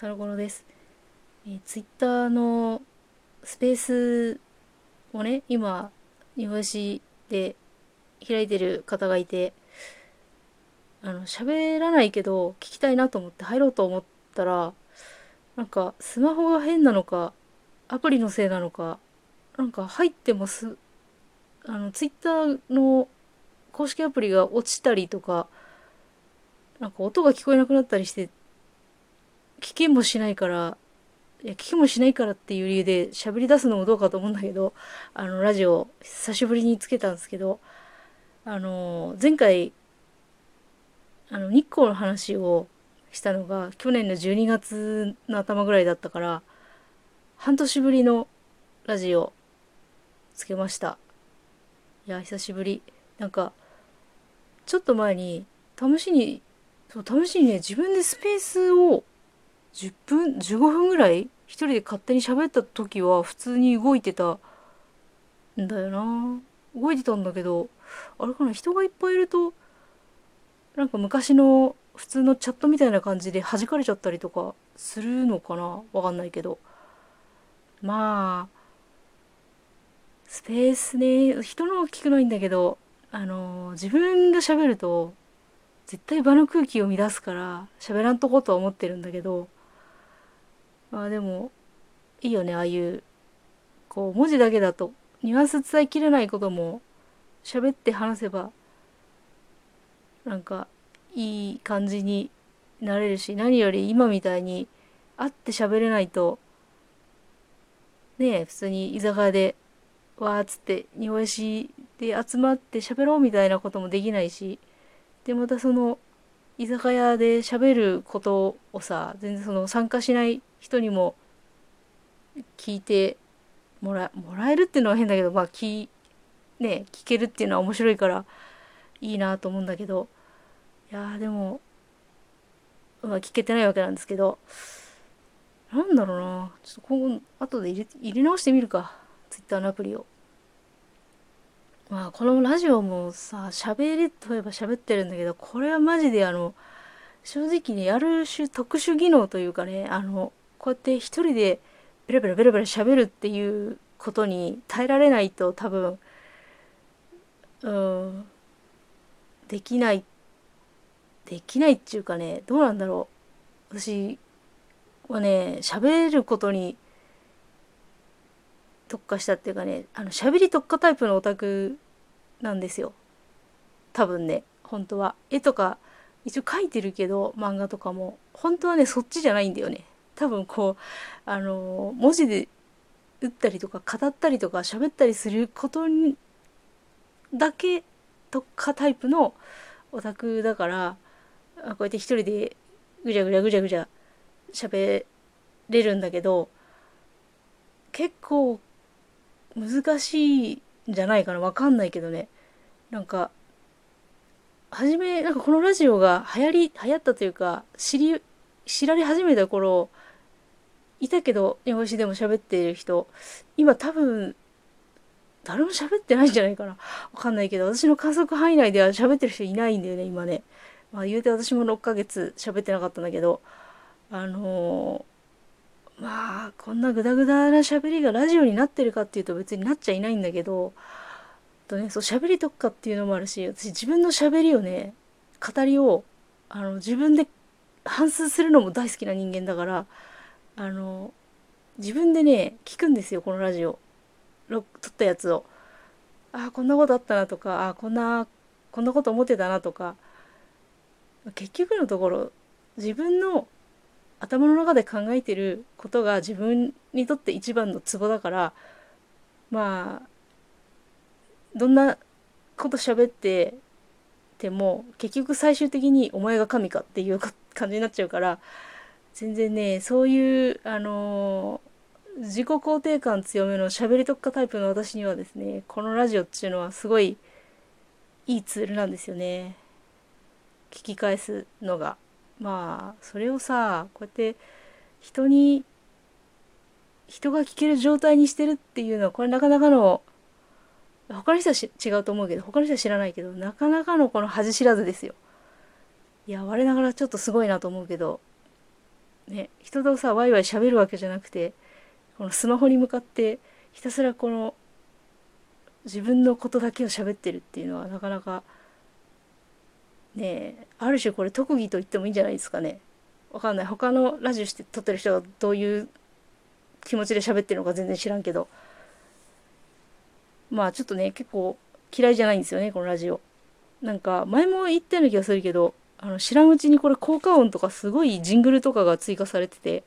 タロコロです。えー、ツイッターのスペースをね、今、日本史で開いてる方がいて、あの、喋らないけど聞きたいなと思って入ろうと思ったら、なんかスマホが変なのか、アプリのせいなのか、なんか入ってもす、あの、ツイッターの公式アプリが落ちたりとか、なんか音が聞こえなくなったりして聞きもしないから、いや、聞きもしないからっていう理由で喋り出すのもどうかと思うんだけど、あの、ラジオ、久しぶりにつけたんですけど、あの、前回、あの、日光の話をしたのが、去年の12月の頭ぐらいだったから、半年ぶりのラジオ、つけました。いや、久しぶり。なんか、ちょっと前に、試しに、そう、試しにね、自分でスペースを10分15分ぐらい一人で勝手に喋った時は普通に動いてたんだよな。動いてたんだけどあれかな人がいっぱいいるとなんか昔の普通のチャットみたいな感じで弾かれちゃったりとかするのかなわかんないけど。まあスペースね人の聞くのいいんだけどあの自分が喋ると絶対場の空気を乱すから喋らんとことは思ってるんだけどまあでもいいよねああいうこう文字だけだとニュアンス伝えきれないことも喋って話せばなんかいい感じになれるし何より今みたいに会って喋れないとねえ普通に居酒屋でわーっつって庭石で集まって喋ろうみたいなこともできないしでまたその居酒屋で喋ることをさ全然その参加しない人にも聞いてもらもらえるっていうのは変だけどまあ聞,、ね、聞けるっていうのは面白いからいいなと思うんだけどいやでも、まあ、聞けてないわけなんですけどなんだろうなちょっと今後後で入れ入れ直してみるか Twitter のアプリを。まあこのラジオもさ喋りといえば喋ってるんだけどこれはマジであの正直ねやる種特殊技能というかねあのこうやって一人でベラベラベラベラ喋るっていうことに耐えられないと多分うんできないできないっていうかねどうなんだろう。私はね喋ることに特化したっていうかねあの喋り特化タイプのオタクなんですよ。多分ね本当は。絵とか一応描いてるけど漫画とかも。本当はねそっちじゃないんだよね。多分こうあの文字で打ったりとか語ったりとか喋ったりすることにだけ特化タイプのオタクだからこうやって一人でぐちゃぐちゃぐちゃぐちゃ喋れるんだけど結構難しいんじゃないかな。わかんないけどね。なんか初めなんかこのラジオが流行り流行ったというか知り知られ始めた頃いたけど日本史でも喋っている人今多分誰も喋ってないんじゃないかな。わかんないけど私の観測範囲内では喋ってる人いないんだよね今ね。まあ言うて私も6ヶ月喋ってなかったんだけどあのー、まあこんなグダグダな喋りがラジオになってるかっていうと別になっちゃいないんだけどとねそう喋り特化っていうのもあるし私自分の喋りをね語りをあの自分で反芻するのも大好きな人間だからあの自分でね聞くんですよこのラジオ。撮ったやつを。ああこんなことあったなとかああこんなこんなこと思ってたなとか。結局のところ自分の頭の中で考えてることが自分にとって一番のツボだからまあどんなこと喋ってても結局最終的にお前が神かっていう感じになっちゃうから全然ねそういうあの、自己肯定感強めの喋り特化タイプの私にはですねこのラジオっていうのはすごいいいツールなんですよね。聞き返すのが。まあそれをさこうやって人に人が聞ける状態にしてるっていうのはこれなかなかの他の人は違うと思うけど他の人は知らないけどなかなかのこの恥知らずですよ。いや我ながらちょっとすごいなと思うけどね人とさワイワイ喋るわけじゃなくてこのスマホに向かってひたすらこの自分のことだけを喋ってるっていうのはなかなかねある種これ特技と言ってもいいんじゃないですかね。わかんない。他のラジオして撮ってる人がどういう気持ちで喋ってるのか全然知らんけど。まあちょっとね結構嫌いじゃないんですよねこのラジオ。なんか前も言ったような気がするけどあの知らんうちにこれ効果音とかすごいジングルとかが追加されてて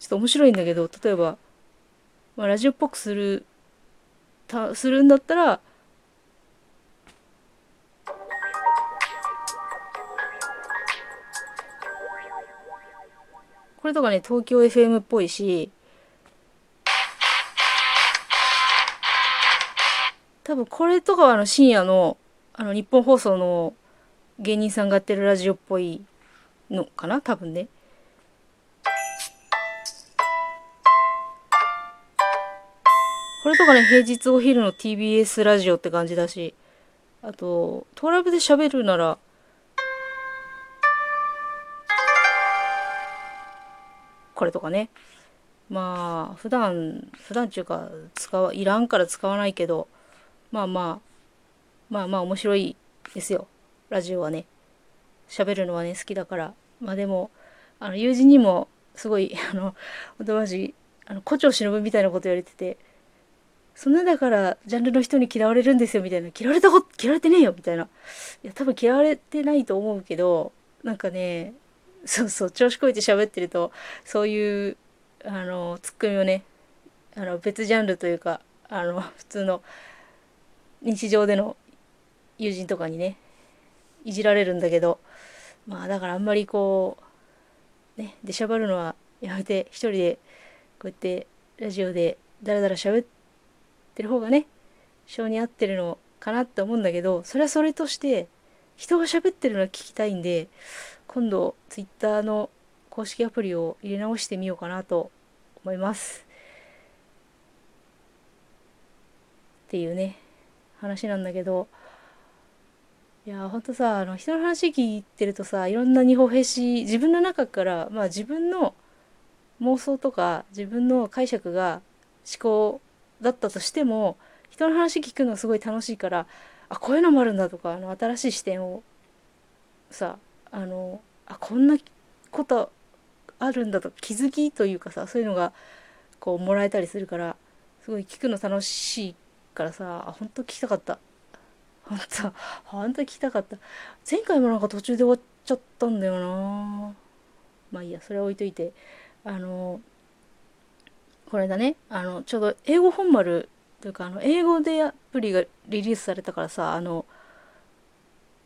ちょっと面白いんだけど例えば、まあ、ラジオっぽくするたするんだったらこれとかね東京 FM っぽいし多分これとかはあの深夜のあの日本放送の芸人さんがやってるラジオっぽいのかな？多分ね。これとかね平日お昼の TBS ラジオって感じだしあとトラブで喋るならこれとかね。まあ普段普段っていうか使わいらんから使わないけどまあまあまあまあ面白いですよ。ラジオはね喋るのはね好きだから。まあでもあの友人にもすごい あのおとまじあの胡蝶忍みたいなこと言われててそんなだからジャンルの人に嫌われるんですよみたいな。嫌われたこと嫌われてねえよみたいな。いや多分嫌われてないと思うけどなんかねそうそう調子こいて喋ってるとそういうあのツッコミをねあの別ジャンルというかあの普通の日常での友人とかにねいじられるんだけどまあだからあんまりこうね出しゃばるのはやめて一人でこうやってラジオでダラダラ喋ってる方がね性に合ってるのかなって思うんだけどそれはそれとして人が喋ってるのは聞きたいんで今度 Twitter の公式アプリを入れ直してみようかなと思います。っていうね話なんだけどいやほんとさあの人の話聞いてるとさいろんな日本兵士自分の中からまあ自分の妄想とか自分の解釈が思考だったとしても人の話聞くのがすごい楽しいからあこういうのもあるんだとかあの新しい視点をさあのあこんなことあるんだと気づきというかさそういうのがこうもらえたりするからすごい聞くの楽しいからさあ本当聞きたかった。本当本当聞きたかった。前回もなんか途中で終わっちゃったんだよな。まあいいやそれは置いといて。あのこれだねあのちょうど英語本丸というかあの英語でアプリがリリースされたからさあの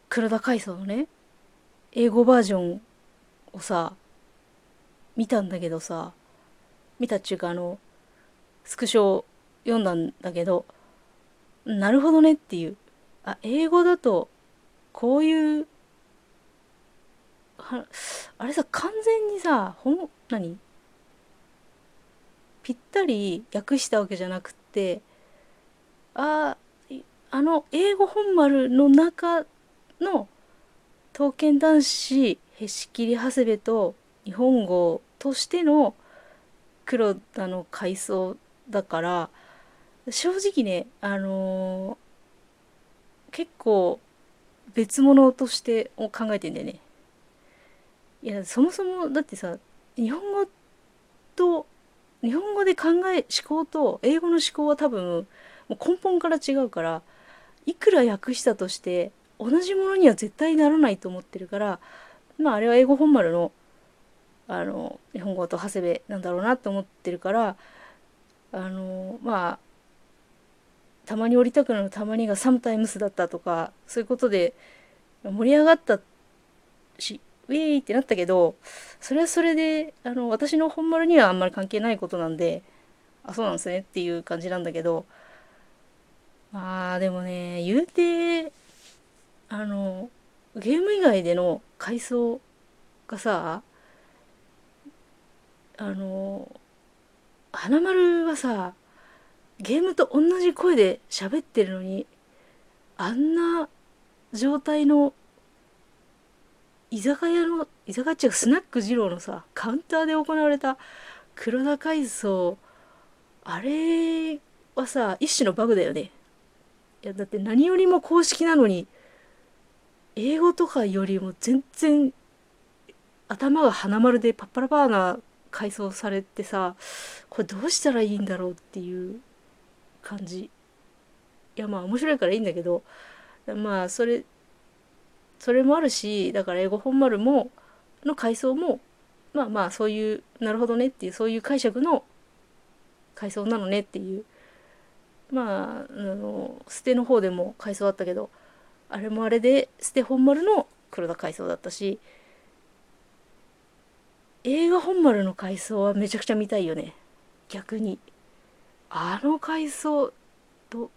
黒田海藻のね英語バージョンをさ見たんだけどさ見たっちゅうかあのスクショを読んだんだけどなるほどねっていう。あ英語だとこういうはあれさ完全にさほん何？ぴったり訳したわけじゃなくってああの英語本丸の中の刀剣男子へし切り長谷部と日本語としての黒田の階層だから正直ねあの、結構別物として考えてんだよね。いやそもそもだってさ日本語と日本語で考え思考と英語の思考は多分もう根本から違うからいくら訳したとして同じものには絶対ならないと思ってるからまああれは英語本丸のあの日本語と長谷部なんだろうなと思ってるからあのまあたまに降りたくなるたまにがサムタイムスだったとかそういうことで盛り上がったしウェイってなったけどそれはそれであの私の本丸にはあんまり関係ないことなんであそうなんですねっていう感じなんだけどまあでもね言うてあのゲーム以外での階層がさあの花丸はさゲームと同じ声で喋ってるのにあんな状態の居酒屋の居酒屋っちゅうスナック二郎のさカウンターで行われた黒田改装あれはさ一種のバグだよね。いやだって何よりも公式なのに英語とかよりも全然頭が花丸でパッパラパーな改装されてさこれどうしたらいいんだろうっていう。感じ。いやまあ面白いからいいんだけどまあそれそれもあるしだから英語本丸もの階層もまあまあそういうなるほどねっていうそういう解釈の階層なのねっていうまああの捨ての方でも階層あったけどあれもあれで捨て本丸の黒田階層だったし映画本丸の階層はめちゃくちゃ見たいよね。逆に。あの階層と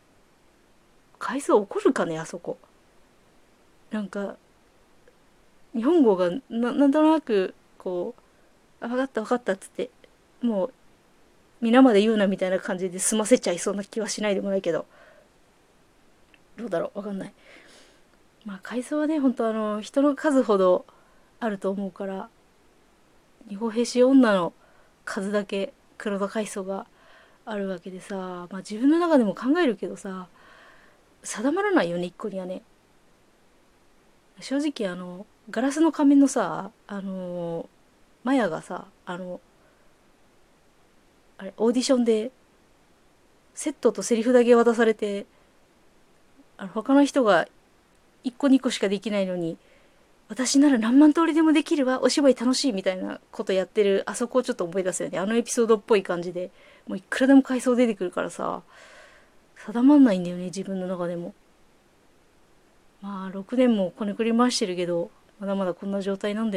階層起こるかねあそこ。なんか日本語がななんとなくこう「あ分かった分かった」っつってもう皆まで言うなみたいな感じで済ませちゃいそうな気はしないでもないけど。どうだろう分かんない。まあ階層はね本当あの人の数ほどあると思うから日本兵士女の数だけ黒田階層があるわけでさ、まあ、自分の中でも考えるけどさ定まらないよね一個にはね。正直あのガラスの仮面のさあのマヤがさあのあれオーディションでセットとセリフだけ渡されてあの他の人が1個2個しかできないのに私なら何万通りでもできるわお芝居楽しいみたいなことやってるあそこをちょっと思い出すよね。あのエピソードっぽい感じで。もういくらでも階層出てくるからさ定まんないんだよね自分の中でも。まあ6年もこねくり回してるけどまだまだこんな状態なんだよ